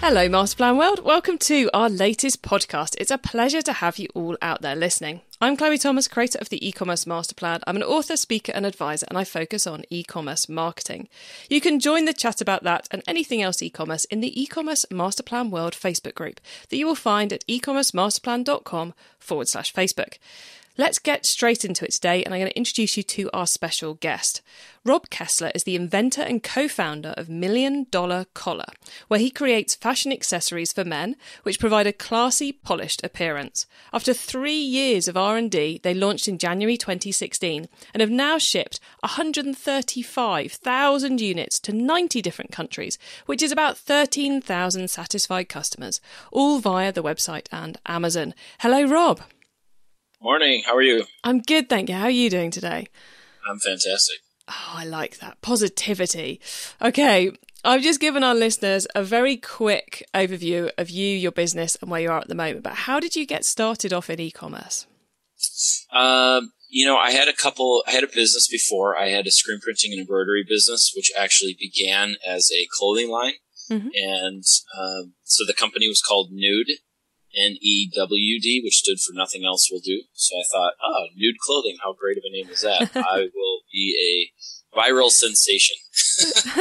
Hello, Master Plan World. Welcome to our latest podcast. It's a pleasure to have you all out there listening. I'm Chloe Thomas, creator of the e-commerce master plan. I'm an author, speaker, and advisor, and I focus on e-commerce marketing. You can join the chat about that and anything else e-commerce in the e-commerce master plan world Facebook group that you will find at ecommercemasterplan.com forward slash Facebook. Let's get straight into it today, and I'm going to introduce you to our special guest. Rob Kessler is the inventor and co-founder of Million Dollar Collar, where he creates fashion accessories for men which provide a classy, polished appearance. After three years of R&D, they launched in January 2016 and have now shipped 135,000 units to 90 different countries, which is about 13,000 satisfied customers, all via the website and Amazon. Hello, Rob. Morning. How are you? I'm good, thank you. How are you doing today? I'm fantastic. Oh, I like that. Positivity. Okay. I've just given our listeners a very quick overview of you, your business, and where you are at the moment. But how did you get started off in e commerce? Um, you know, I had a couple, I had a business before. I had a screen printing and embroidery business, which actually began as a clothing line. Mm-hmm. And um, so the company was called Newd, N E W D, which stood for Nothing Else Will Do. So I thought, oh, nude clothing, how great of a name is that? I will be a viral sensation.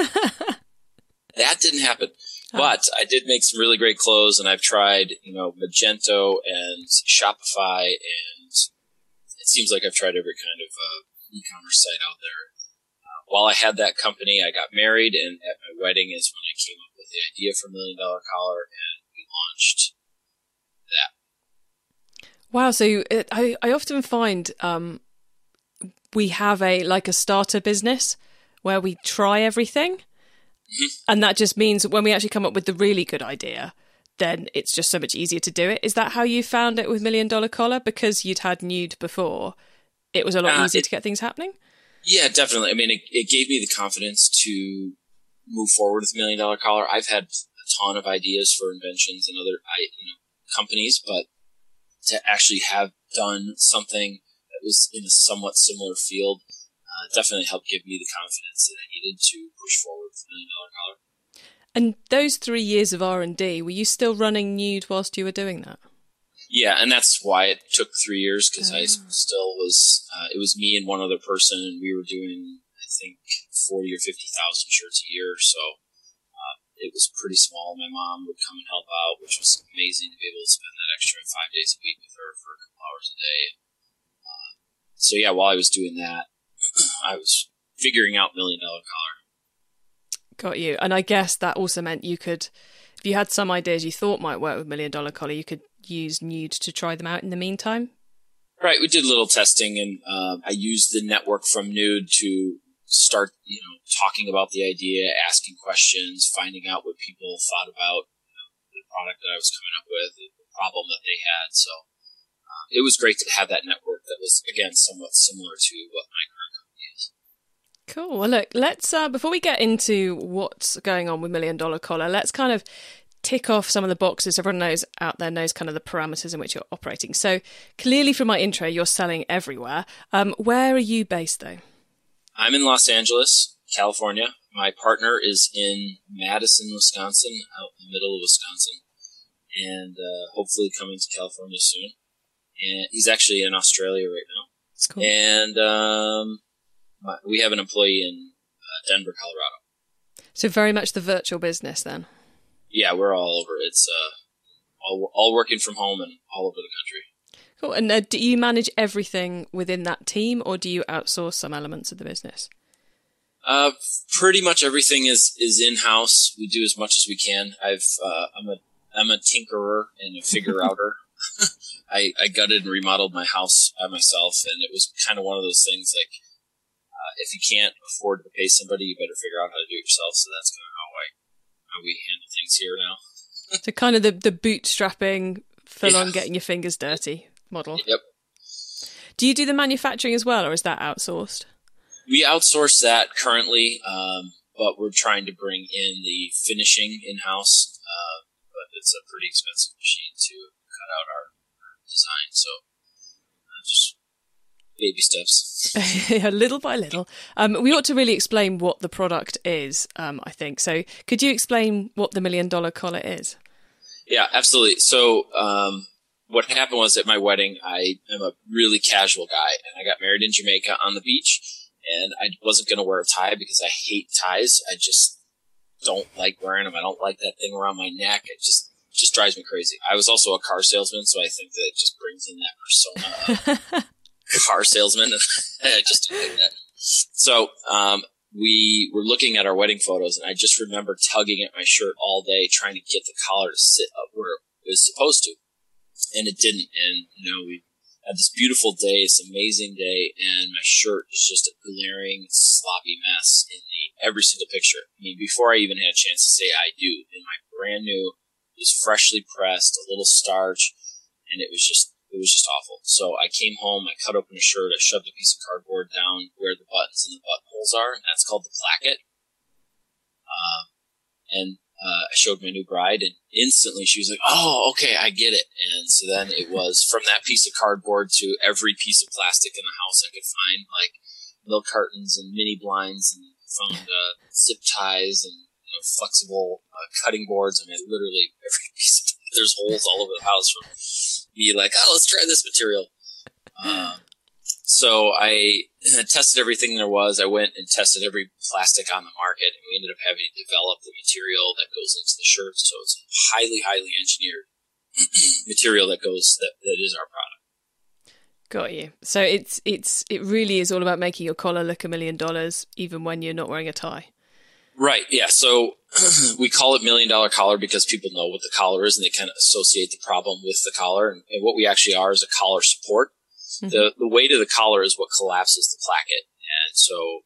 that didn't happen. Oh. But I did make some really great clothes, and I've tried, you know, Magento and Shopify, and it seems like I've tried every kind of uh, e-commerce site out there. Uh, while I had that company, I got married, and at my wedding is when I came up with the idea for Million Dollar Collar, and we launched. Wow. So it, I, I often find um, we have a like a starter business where we try everything. Mm-hmm. And that just means when we actually come up with the really good idea, then it's just so much easier to do it. Is that how you found it with Million Dollar Collar? Because you'd had Newd before, it was a lot uh, easier it, to get things happening? Yeah, definitely. I mean, it, it gave me the confidence to move forward with Million Dollar Collar. I've had a ton of ideas for inventions and other you know, companies, but to actually have done something that was in a somewhat similar field uh, definitely helped give me the confidence that I needed to push forward with Million Dollar Collar. And those three years of R and D, were you still running Newd whilst you were doing that? Yeah, and that's why it took three years because oh. I still was. Uh, it was me and one other person, and we were doing I think forty or fifty thousand shirts a year. So it was pretty small. My mom would come and help out, which was amazing to be able to spend extra five days a week with her for a couple hours a day. Uh, so yeah, while I was doing that, I was figuring out Million Dollar Collar. Got you. And I guess that also meant you could, if you had some ideas you thought might work with Million Dollar Collar, you could use Newd to try them out in the meantime. Right. We did a little testing, and uh, I used the network from Newd to start, you know, talking about the idea, asking questions, finding out what people thought about you know, the product that I was coming up with, problem that they had. So uh, it was great to have that network that was, again, somewhat similar to what my current company is. Cool. Well, look, let's, uh, before we get into what's going on with Million Dollar Collar, let's kind of tick off some of the boxes everyone knows out there knows kind of the parameters in which you're operating so clearly from my intro you're selling everywhere um, where are you based though I'm in Los Angeles, California. My partner is in Madison, Wisconsin, out in the middle of Wisconsin, and uh, hopefully coming to California soon. And he's actually in Australia right now. That's cool. And um, we have an employee in uh, Denver, Colorado. So very much the virtual business then. Yeah, we're all over. It's uh, all, all working from home and all over the country. Cool. And uh, do you manage everything within that team, or do you outsource some elements of the business? Uh, pretty much everything is is in house. We do as much as we can. I've uh, I'm a I'm a tinkerer and a figure outer. I I gutted and remodeled my house by myself, and it was kind of one of those things like uh, if you can't afford to pay somebody, you better figure out how to do it yourself. So that's kind of how I how we handle things here now. so kind of the the bootstrapping, full yeah. on getting your fingers dirty model. Yep. Do you do the manufacturing as well, or is that outsourced? We outsource that currently. Um, but we're trying to bring in the finishing in house. It's a pretty expensive machine to cut out our, our design. So uh, just baby steps. little by little. Um, we ought to really explain what the product is, um, I think. So, could you explain what the million dollar collar is? Yeah, absolutely. So, um, what happened was at my wedding, I am a really casual guy, and I got married in Jamaica on the beach, and I wasn't going to wear a tie because I hate ties. I just don't like wearing them. I don't like that thing around my neck. It just just drives me crazy. I was also a car salesman, so I think that it just brings in that persona of car salesman. I just do like that. So um, we were looking at our wedding photos, and I just remember tugging at my shirt all day, trying to get the collar to sit up where it was supposed to, and it didn't. And you know, we had this beautiful day, this amazing day, and my shirt is just a glaring, sloppy mess in the every single picture. I mean, before I even had a chance to say I do, in my brand new, it was freshly pressed, a little starch, and it was just it was just awful. So I came home, I cut open a shirt, I shoved a piece of cardboard down where the buttons and the buttonholes are, and that's called the placket. Um, and uh, I showed my new bride, and instantly she was like, "Oh, okay, I get it." And so then it was from that piece of cardboard to every piece of plastic in the house I could find, like milk cartons and mini blinds, and found uh, zip ties and you know, flexible cutting boards. I mean, literally every piece. Of, there's holes all over the house from be like, oh, let's try this material. Um, so I tested everything there was. I went and tested every plastic on the market, and we ended up having to develop the material that goes into the shirt. So it's highly, highly engineered material that goes that, that is our product. Got you. So it's it's it really is all about making your collar look a million dollars, even when you're not wearing a tie. Right. Yeah. So we call it million dollar collar because people know what the collar is and they kind of associate the problem with the collar. And, and what we actually are is a collar support. Mm-hmm. The, the weight of the collar is what collapses the placket. And so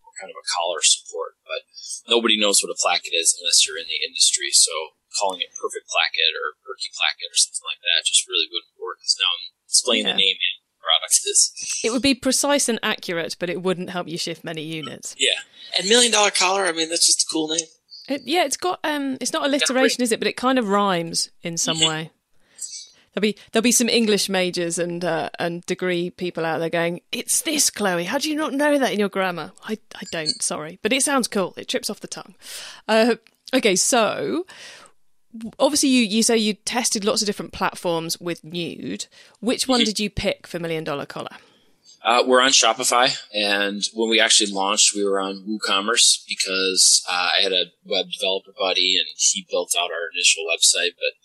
we're kind of a collar support, but nobody knows what a placket is unless you're in the industry. So calling it perfect placket or perky placket or something like that just really wouldn't work because now I'm explaining yeah. the name product is. It would be precise and accurate, but it wouldn't help you shift many units. Yeah, and million dollar collar. I mean, that's just a cool name. It, yeah, it's got um, it's not alliteration, is it? But it kind of rhymes in some mm-hmm. way. There'll be there'll be some English majors and uh, and degree people out there going, "It's this, Chloe. How do you not know that in your grammar?" I I don't. Sorry, but it sounds cool. It trips off the tongue. Uh, okay, so obviously you you say you tested lots of different platforms with Newd. Which one mm-hmm. did you pick for Million Dollar Collar? Uh, we're on Shopify, and when we actually launched, we were on WooCommerce because uh, I had a web developer buddy, and he built out our initial website. But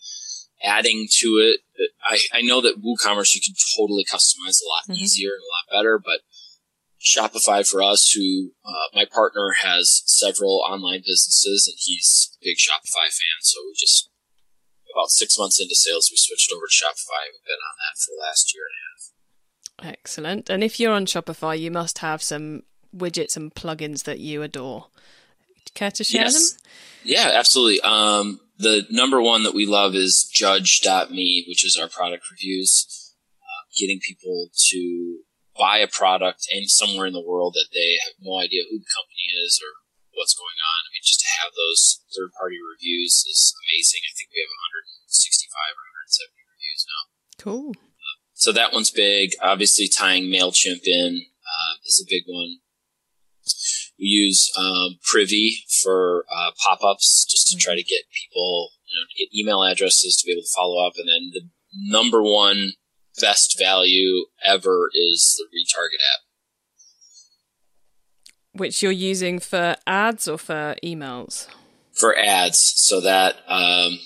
adding to it, I, I know that WooCommerce you can totally customize a lot mm-hmm. easier and a lot better, but Shopify for us, who uh, my partner has several online businesses, and he's a big Shopify fan. So we just about six months into sales, we switched over to Shopify. And we've been on that for the last year and a half. Excellent. And if you're on Shopify, you must have some widgets and plugins that you adore. Care to share yes. them? Yeah, absolutely. Um, the number one that we love is Judge.me, which is our product reviews, uh, getting people to buy a product and somewhere in the world that they have no idea who the company is or what's going on. I mean, just to have those third party reviews is amazing. I think we have 165 or 170 reviews now. Cool. So that one's big. Obviously, tying MailChimp in uh, is a big one. We use um, Privy for uh, pop ups just to try to get people, you know, get email addresses to be able to follow up. And then the number one best value ever is the retarget app. Which you're using for ads or for emails? For ads. So that um,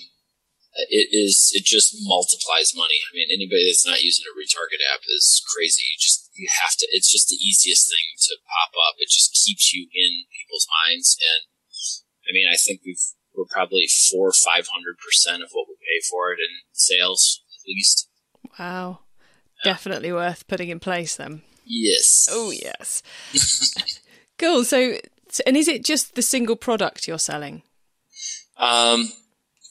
it is it just multiplies money. I mean, anybody that's not using a retarget app is crazy. You just you have to. It's just the easiest thing to pop up. It just keeps you in people's minds. And I mean, I think we've we're probably four or five hundred percent of what we pay for it in sales, at least. Wow, yeah. definitely worth putting in place then. Yes. Oh yes. cool. So, and is it just the single product you're selling? Um,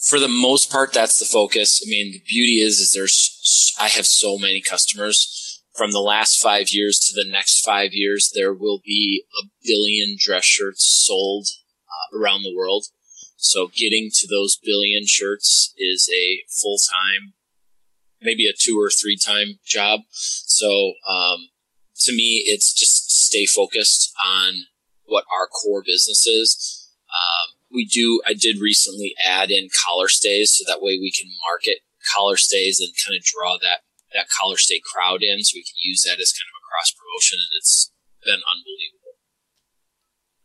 for the most part, that's the focus. I mean, the beauty is, is there's, I have so many customers from the last five years to the next five years. There will be a billion dress shirts sold uh, around the world. So getting to those billion shirts is a full time, maybe a two or three time job. So um, to me, it's just stay focused on what our core business is. Um, we do, I did recently add in collar stays so that way we can market collar stays and kind of draw that, that collar stay crowd in so we can use that as kind of a cross promotion and it's been unbelievable.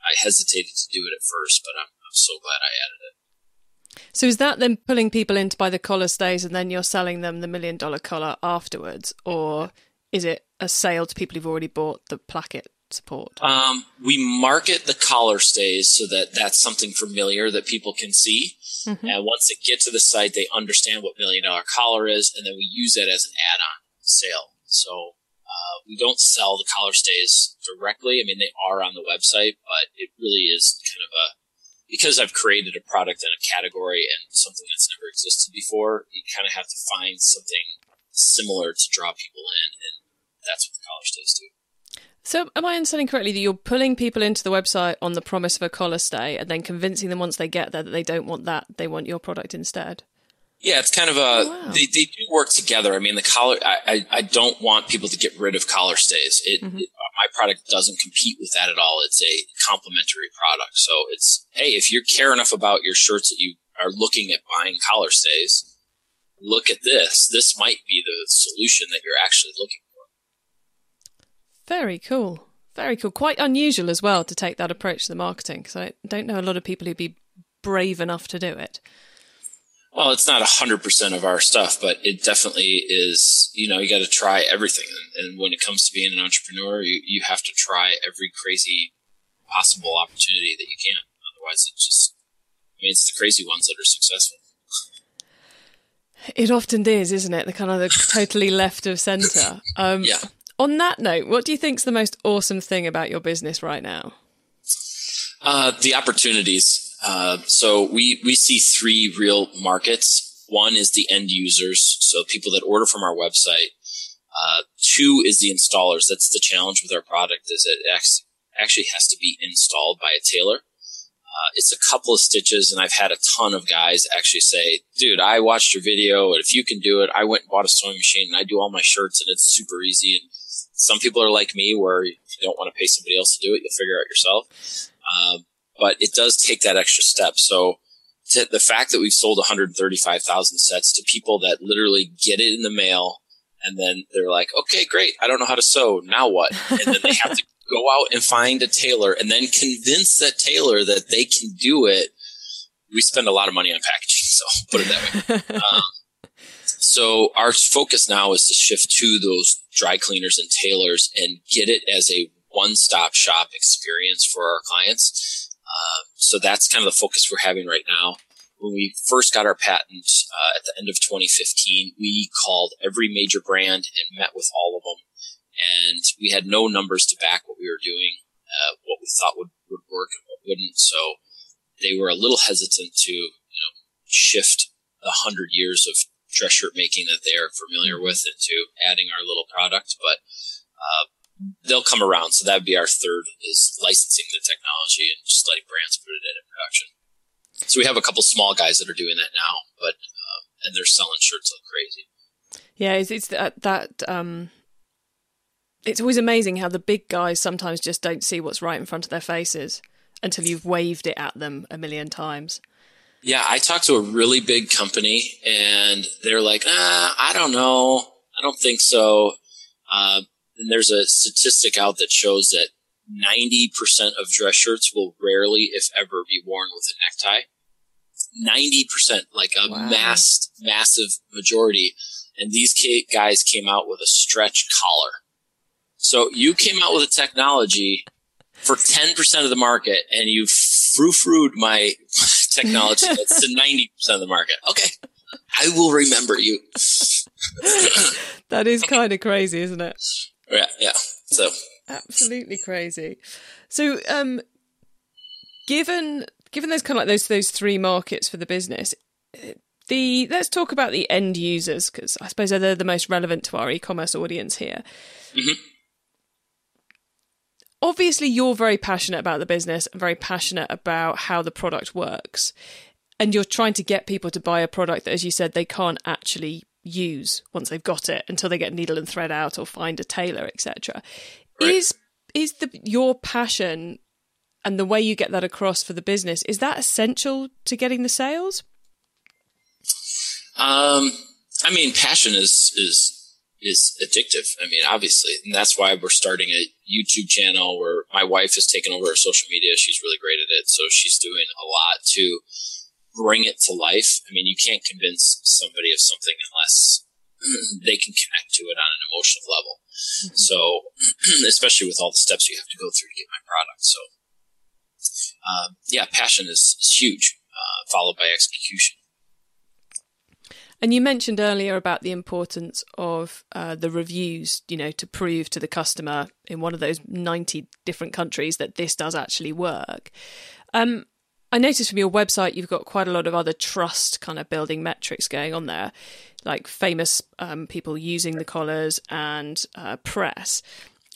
I hesitated to do it at first, but I'm, I'm so glad I added it. So is that then pulling people in to buy the collar stays and then you're selling them the million dollar collar afterwards? Or is it a sale to people who've already bought the placket support? Um, we market the collar stays so that that's something familiar that people can see. Mm-hmm. And once they get to the site, they understand what million dollar collar is, and then we use that as an add-on sale. So uh, we don't sell the collar stays directly. I mean, they are on the website, but it really is kind of a because I've created a product in a category and something that's never existed before. You kind of have to find something similar to draw people in, and that's what the collar stays do. So, am I understanding correctly that you're pulling people into the website on the promise of a collar stay and then convincing them once they get there that they don't want that, they want your product instead? Yeah, it's kind of a, oh, wow. they, they do work together. I mean, the collar, I, I, don't want people to get rid of collar stays. It, mm-hmm. it, my product doesn't compete with that at all. It's a complementary product. So it's, hey, if you care enough about your shirts that you are looking at buying collar stays, look at this. This might be the solution that you're actually looking very cool. Very cool. Quite unusual as well to take that approach to the marketing because I don't know a lot of people who'd be brave enough to do it. Well, it's not 100% of our stuff, but it definitely is. You know, you got to try everything. And when it comes to being an entrepreneur, you, you have to try every crazy possible opportunity that you can. Otherwise, it's just, I mean, it's the crazy ones that are successful. It often is, isn't it? The kind of the totally left of center. Um, yeah. On that note, what do you think is the most awesome thing about your business right now? Uh, the opportunities. Uh, so we, we see three real markets. One is the end users, so people that order from our website. Uh, two is the installers. That's the challenge with our product is it actually has to be installed by a tailor. Uh, it's a couple of stitches, and I've had a ton of guys actually say, "Dude, I watched your video, and if you can do it, I went and bought a sewing machine, and I do all my shirts, and it's super easy." And some people are like me, where if you don't want to pay somebody else to do it, you'll figure it out yourself. Um, but it does take that extra step. So the fact that we've sold 135,000 sets to people that literally get it in the mail and then they're like, okay, great. I don't know how to sew. Now what? And then they have to go out and find a tailor and then convince that tailor that they can do it. We spend a lot of money on packaging. So put it that way. um, so our focus now is to shift to those dry cleaners and tailors and get it as a one-stop shop experience for our clients. Uh, so that's kind of the focus we're having right now. When we first got our patent uh, at the end of 2015, we called every major brand and met with all of them, and we had no numbers to back what we were doing, uh, what we thought would, would work and what wouldn't. So they were a little hesitant to you know, shift hundred years of dress shirt making that they are familiar mm-hmm. with into adding our little product, but uh, they'll come around. So that would be our third is licensing the technology and just letting brands put it in in production. So we have a couple small guys that are doing that now, but uh, and they're selling shirts like crazy. Yeah, it's, it's that, that um, it's always amazing how the big guys sometimes just don't see what's right in front of their faces until you've waved it at them a million times. Yeah, I talked to a really big company and they're like, ah, I don't know. I don't think so. Uh, and there's a statistic out that shows that 90% of dress shirts will rarely, if ever, be worn with a necktie. 90%, like a wow. mass, massive majority. And these guys came out with a stretch collar. So you came out with a technology for 10% of the market and you frou-froued my technology that's to 90% of the market. Okay. I will remember you. that is kind of crazy, isn't it? Yeah, yeah. So absolutely crazy. So, um, given given those kind of like those those three markets for the business, the let's talk about the end users because I suppose they're the most relevant to our e-commerce audience here. Mm-hmm obviously you're very passionate about the business and very passionate about how the product works. And you're trying to get people to buy a product that as you said they can't actually use once they've got it until they get needle and thread out or find a tailor etc right. is is the your passion and the way you get that across for the business is that essential to getting the sales? Um i mean passion is is is addictive. I mean, obviously, and that's why we're starting a YouTube channel where my wife has taken over our social media. She's really great at it, so she's doing a lot to bring it to life. I mean, you can't convince somebody of something unless they can connect to it on an emotional level. Mm-hmm. So, especially with all the steps you have to go through to get my product. So, uh, yeah, passion is, is huge, uh, followed by execution. And you mentioned earlier about the importance of uh, the reviews, you know, to prove to the customer in one of those 90 different countries that this does actually work. Um, I noticed from your website you've got quite a lot of other trust kind of building metrics going on there, like famous um, people using the collars and uh, press.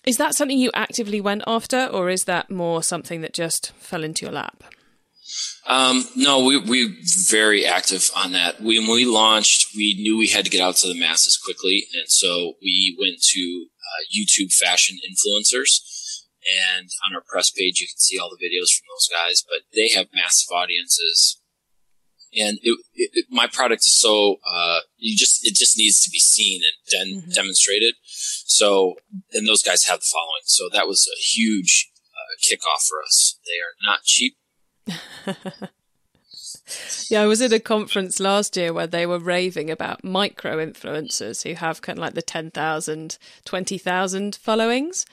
Is that something you actively went after, or is that more something that just fell into your lap? Um, no, we we very active on that. When we launched, we knew we had to get out to the masses quickly, and so we went to uh, YouTube fashion influencers. And on our press page, you can see all the videos from those guys, but they have massive audiences. And it, it, my product is so uh, you just it just needs to be seen and den- mm-hmm. demonstrated. So, and those guys have the following. So that was a huge uh, kickoff for us. They are not cheap yeah, I was at a conference last year where they were raving about micro influencers who have kind of like the 10,000, 20,000 followings,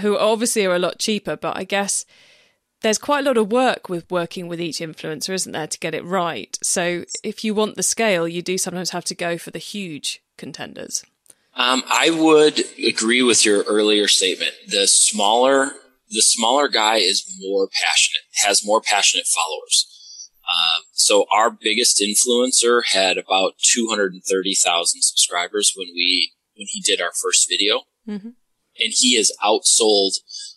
who obviously are a lot cheaper, but I guess there's quite a lot of work with working with each influencer, isn't there, to get it right? So if you want the scale, you do sometimes have to go for the huge contenders. Um, I would agree with your earlier statement. The smaller the smaller guy is more passionate, has more passionate followers. Um, so our biggest influencer had about 230,000 subscribers when we, when he did our first video. Mm-hmm. And he has outsold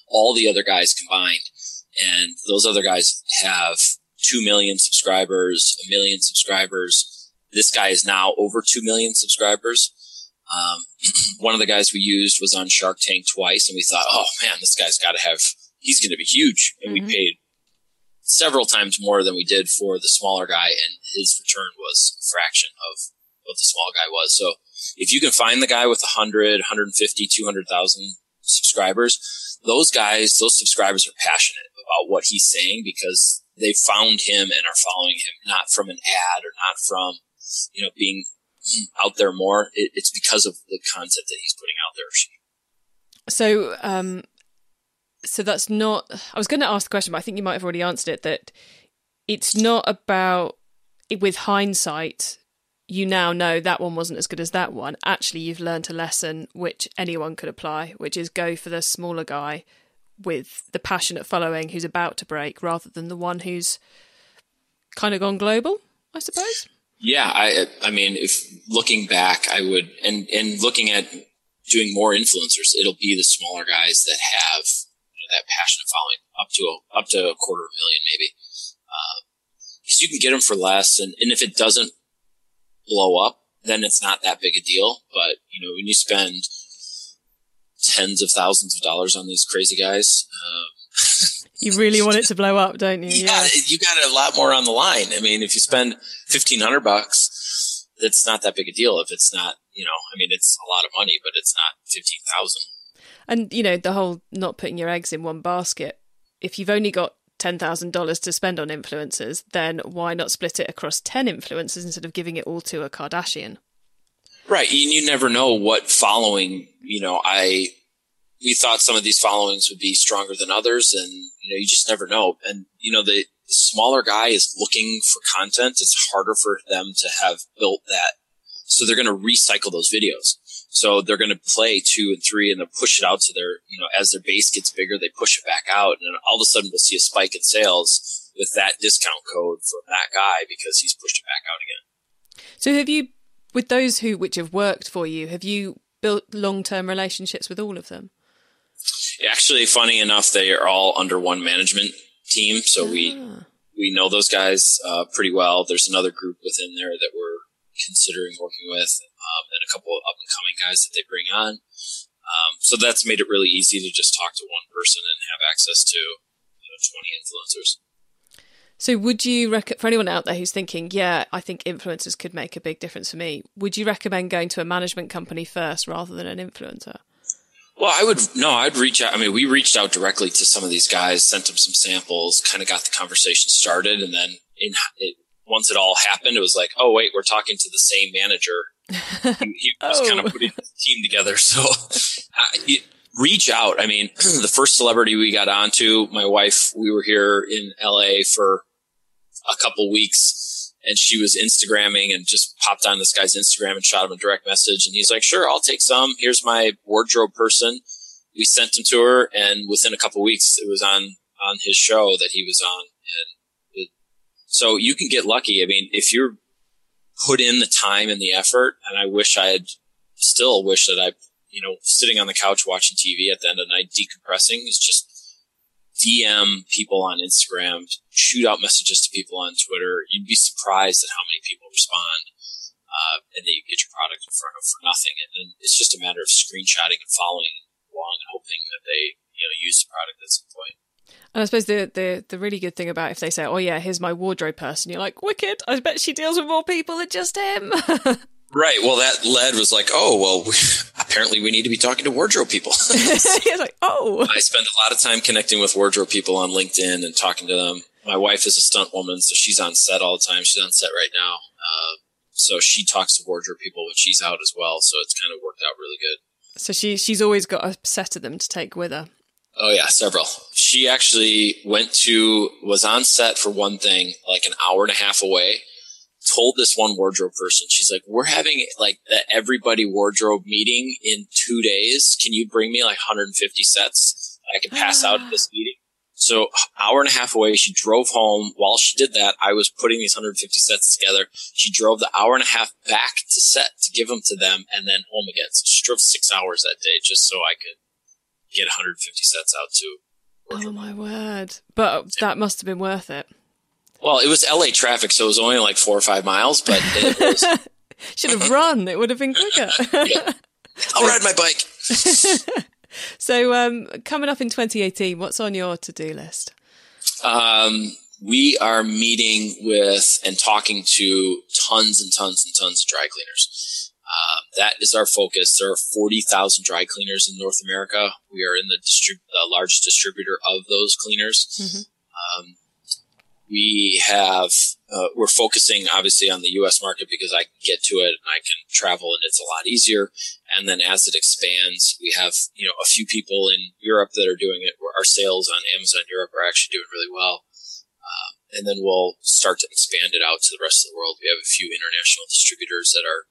all the other guys combined. And those other guys have 2 million subscribers, a million subscribers. This guy is now over 2 million subscribers. Um, one of the guys we used was on Shark Tank twice, and we thought, oh man, this guy's got to have, he's going to be huge. And mm-hmm. we paid several times more than we did for the smaller guy, and his return was a fraction of what the small guy was. So if you can find the guy with 100, 150, 200,000 subscribers, those guys, those subscribers are passionate about what he's saying because they found him and are following him, not from an ad or not from, you know, being out there more, it, it's because of the content that he's putting out there. So, um, so that's not. I was going to ask the question, but I think you might have already answered it. That it's not about with hindsight. You now know that one wasn't as good as that one. Actually, you've learned a lesson which anyone could apply, which is go for the smaller guy with the passionate following who's about to break, rather than the one who's kind of gone global. I suppose. Yeah, I I mean, if looking back, I would and and looking at doing more influencers, it'll be the smaller guys that have you know, that passionate following up to a, up to a quarter of a million, maybe, because uh, you can get them for less, and and if it doesn't blow up, then it's not that big a deal. But you know, when you spend tens of thousands of dollars on these crazy guys. Um, you really want it to blow up, don't you? Yeah, yeah, you got a lot more on the line. I mean, if you spend fifteen hundred bucks, it's not that big a deal. If it's not, you know, I mean, it's a lot of money, but it's not fifteen thousand. And you know, the whole not putting your eggs in one basket. If you've only got ten thousand dollars to spend on influencers, then why not split it across ten influencers instead of giving it all to a Kardashian? Right, and you never know what following. You know, I we thought some of these followings would be stronger than others, and you know, you just never know. And you know, the smaller guy is looking for content. It's harder for them to have built that, so they're going to recycle those videos. So they're going to play two and three, and they'll push it out to their, you know, as their base gets bigger, they push it back out, and all of a sudden we'll see a spike in sales with that discount code from that guy because he's pushed it back out again. So have you, with those who which have worked for you, have you built long term relationships with all of them? Actually, funny enough, they are all under one management team, so we Ah. we know those guys uh, pretty well. There's another group within there that we're considering working with, um, and a couple of up and coming guys that they bring on. Um, so that's made it really easy to just talk to one person and have access to you know, 20 influencers. So, would you rec- for anyone out there who's thinking, yeah, I think influencers could make a big difference for me? Would you recommend going to a management company first rather than an influencer? Well, I would no, I'd reach out. I mean, we reached out directly to some of these guys, sent them some samples, kind of got the conversation started, and then in it, once it all happened, it was like, oh wait, we're talking to the same manager. he, he was Oh. kind of putting his team together. So uh, reach out. I mean, the first celebrity we got onto, my wife, we were here in LA for a couple weeks and she was Instagramming and just popped on this guy's Instagram and shot him a direct message. And he's like, sure, I'll take some. Here's my wardrobe person. We sent him to her and within a couple weeks it was on, on his show that he was on. And it, so you can get lucky. I mean, if you're put in the time and the effort, and I wish I had still wish that I, you know, sitting on the couch watching TV at the end of the night, decompressing is just DM people on Instagram, shoot out messages to people on Twitter. You'd be surprised at how many people respond. Uh, and then you get your product in front of for nothing. And then it's just a matter of screenshotting and following along and hoping that they, you know, use the product at some point. And I suppose the, the the really good thing about if they say, "Oh yeah, here's my wardrobe person," you're like, "Wicked! I bet she deals with more people than just him." Right. Well, that led was like, oh, well, we, apparently we need to be talking to wardrobe people. like, "Oh, I spend a lot of time connecting with wardrobe people on LinkedIn and talking to them. My wife is a stunt woman, so she's on set all the time. She's on set right now. Uh, so she talks to wardrobe people when she's out as well. So it's kind of worked out really good. so she she's always got a set of them to take with her." Oh yeah, several. She actually went to, was on set for one thing, like an hour and a half away, told this one wardrobe person, she's like, we're having like the everybody wardrobe meeting in two days. Can you bring me like 150 sets? I can pass out at this meeting. So hour and a half away, she drove home. While she did that, I was putting these 150 sets together. She drove the hour and a half back to set to give them to them and then home again. So she drove six hours that day just so I could get 150 sets out to Oh my word! But that must have been worth it. Well, it was LA traffic, so it was only like four or five miles, but it was, Should have run; it would have been quicker. I'll ride my bike. so, um, coming up in 2018, what's on your to-do list? Um, we are meeting with and talking to tons and tons and tons of dry cleaners. Uh, that is our focus. There are 40,000 dry cleaners in North America. We are in the, distrib- the largest distributor of those cleaners. Um, we have, uh, we're focusing obviously on the U.S. market because I can get to it and I can travel and it's a lot easier. And then as it expands, we have, you know, a few people in Europe that are doing it. Our sales on Amazon Europe are actually doing really well. Uh, and then we'll start to expand it out to the rest of the world. We have a few international distributors that are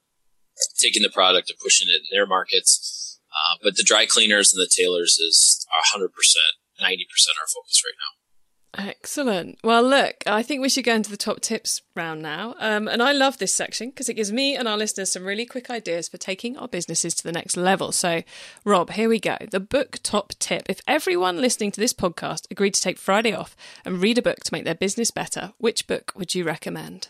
taking the product and pushing it in their markets. Uh, but the dry cleaners and the tailors is 100%, 90% our focus right now. Excellent. Well, look, I think we should go into the top tips round now. Um, and I love this section because it gives me and our listeners some really quick ideas for taking our businesses to the next level. So, Rob, here we go. The book top tip. If everyone listening to this podcast agreed to take Friday off and read a book to make their business better, which book would you recommend?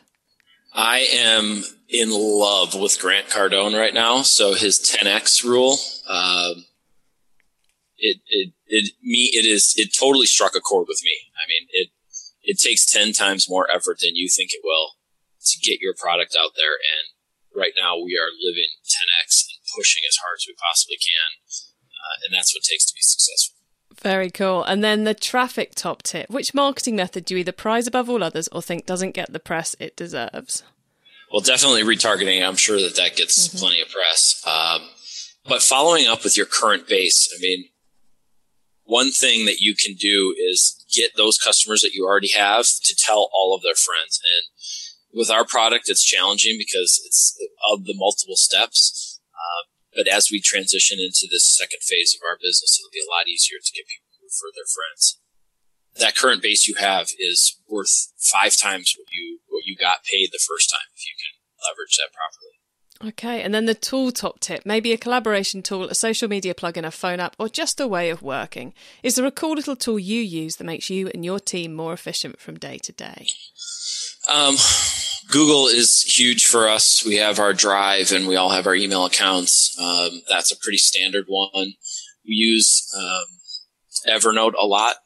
I am in love with Grant Cardone right now. So his 10x rule, um, it, it, it, me, it is, it totally struck a chord with me. I mean, it, it takes 10 times more effort than you think it will to get your product out there. And right now we are living 10x and pushing as hard as we possibly can. Uh, and that's what it takes to be successful. Very cool. And then the traffic top tip. Which marketing method do you either prize above all others or think doesn't get the press it deserves? Well, definitely retargeting. I'm sure that that gets plenty of press. Um, but following up with your current base, I mean, one thing that you can do is get those customers that you already have to tell all of their friends. And with our product, it's challenging because it's of the multiple steps. Uh, but as we transition into this second phase of our business, it'll be a lot easier to get people to refer their friends. That current base you have is worth five times what you what you got paid the first time if you can leverage that properly. Okay, and then the tool top tip maybe a collaboration tool, a social media plugin, a phone app, or just a way of working. Is there a cool little tool you use that makes you and your team more efficient from day to day? Um, Google is huge for us. We have our Drive and we all have our email accounts. Um, that's a pretty standard one. We use um, Evernote a lot,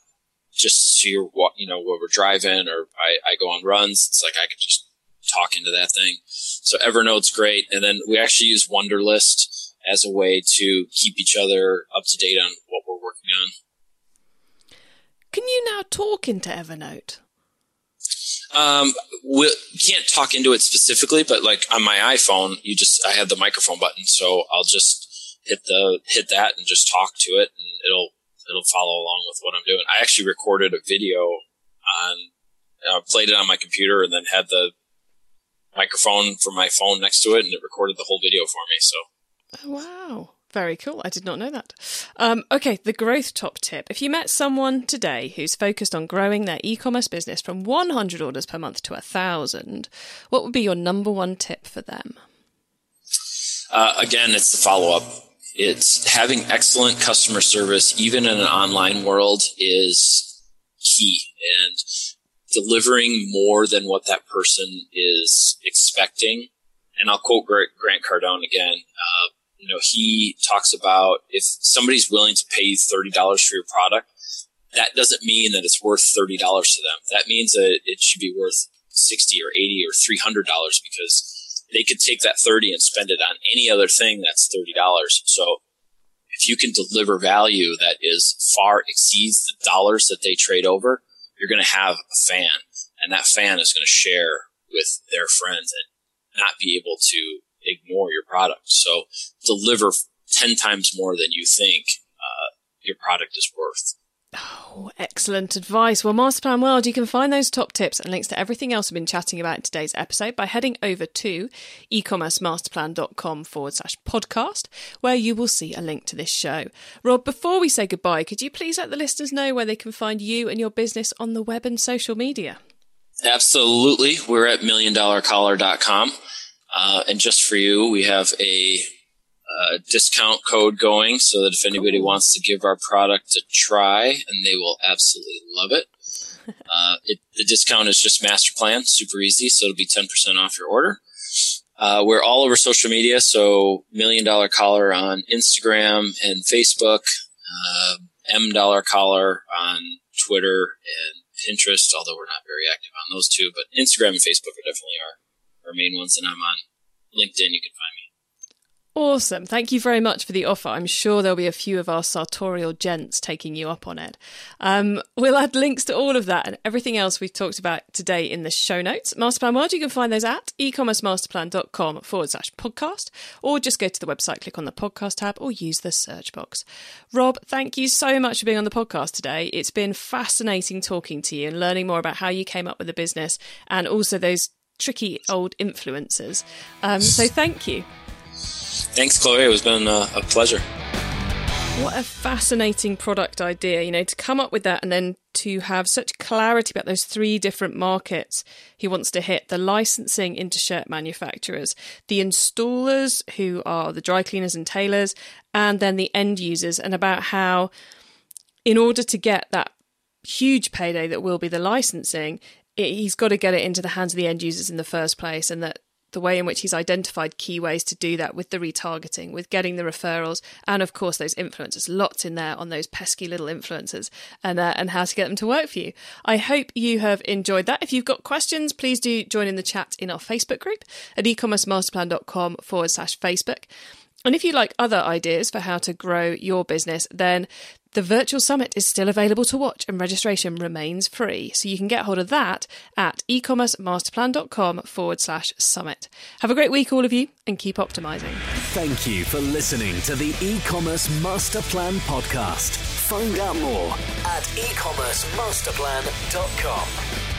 just so you're, you know, where we're driving or I, I go on runs. It's like I could just talk into that thing. So Evernote's great. And then we actually use Wunderlist as a way to keep each other up to date on what we're working on. Can you now talk into Evernote? Um, we can't talk into it specifically, but like on my iPhone, you just I have the microphone button, so I'll just hit the hit that and just talk to it, and it'll it'll follow along with what I'm doing. I actually recorded a video on, uh, played it on my computer, and then had the microphone from my phone next to it, and it recorded the whole video for me. So, oh, wow. Very cool. I did not know that. Um, okay, the growth top tip. If you met someone today who's focused on growing their e commerce business from 100 orders per month to 1,000, what would be your number one tip for them? Uh, again, it's the follow up. It's having excellent customer service, even in an online world, is key. And delivering more than what that person is expecting. And I'll quote Grant Cardone again. Uh, you know, he talks about if somebody's willing to pay you $30 for your product, that doesn't mean that it's worth $30 to them. That means that it should be worth 60 or 80 or $300 because they could take that 30 and spend it on any other thing that's $30. So if you can deliver value that is far exceeds the dollars that they trade over, you're going to have a fan and that fan is going to share with their friends and not be able to ignore your product. So deliver 10 times more than you think uh, your product is worth. Oh, excellent advice. Well, Masterplan World, you can find those top tips and links to everything else we've been chatting about in today's episode by heading over to ecommercemasterplan.com forward slash podcast, where you will see a link to this show. Rob, before we say goodbye, could you please let the listeners know where they can find you and your business on the web and social media? Absolutely. We're at milliondollarcollar.com. Uh, and just for you, we have a uh, discount code going so that if anybody cool. wants to give our product a try, and they will absolutely love it. Uh, it the discount is just master plan, super easy, so it'll be 10% off your order. Uh, we're all over social media, so Million Dollar Collar on Instagram and Facebook, uh, M Dollar Collar on Twitter and Pinterest, although we're not very active on those two, but Instagram and Facebook are definitely our our main ones, and I'm on LinkedIn. You can find me. Awesome. Thank you very much for the offer. I'm sure there'll be a few of our sartorial gents taking you up on it. Um, we'll add links to all of that and everything else we've talked about today in the show notes. Masterplan World, you can find those at ecommercemasterplan.com forward slash podcast, or just go to the website, click on the podcast tab, or use the search box. Rob, thank you so much for being on the podcast today. It's been fascinating talking to you and learning more about how you came up with the business and also those tricky old influencers. Um, so thank you. Thanks, Chloe. It was been a, a pleasure. What a fascinating product idea, you know, to come up with that and then to have such clarity about those three different markets he wants to hit the licensing into shirt manufacturers, the installers who are the dry cleaners and tailors, and then the end users, and about how, in order to get that huge payday that will be the licensing, it, he's got to get it into the hands of the end users in the first place, and that the way in which he's identified key ways to do that with the retargeting, with getting the referrals, and of course those influencers. Lots in there on those pesky little influencers, and uh, and how to get them to work for you. I hope you have enjoyed that. If you've got questions, please do join in the chat in our Facebook group at ecommercemasterplan.com forward slash Facebook. And if you like other ideas for how to grow your business, then the virtual summit is still available to watch and registration remains free. So you can get hold of that at ecommercemasterplan.com forward slash summit. Have a great week, all of you, and keep optimizing. Thank you for listening to the e-commerce master plan podcast. Find out more at ecommercemasterplan.com.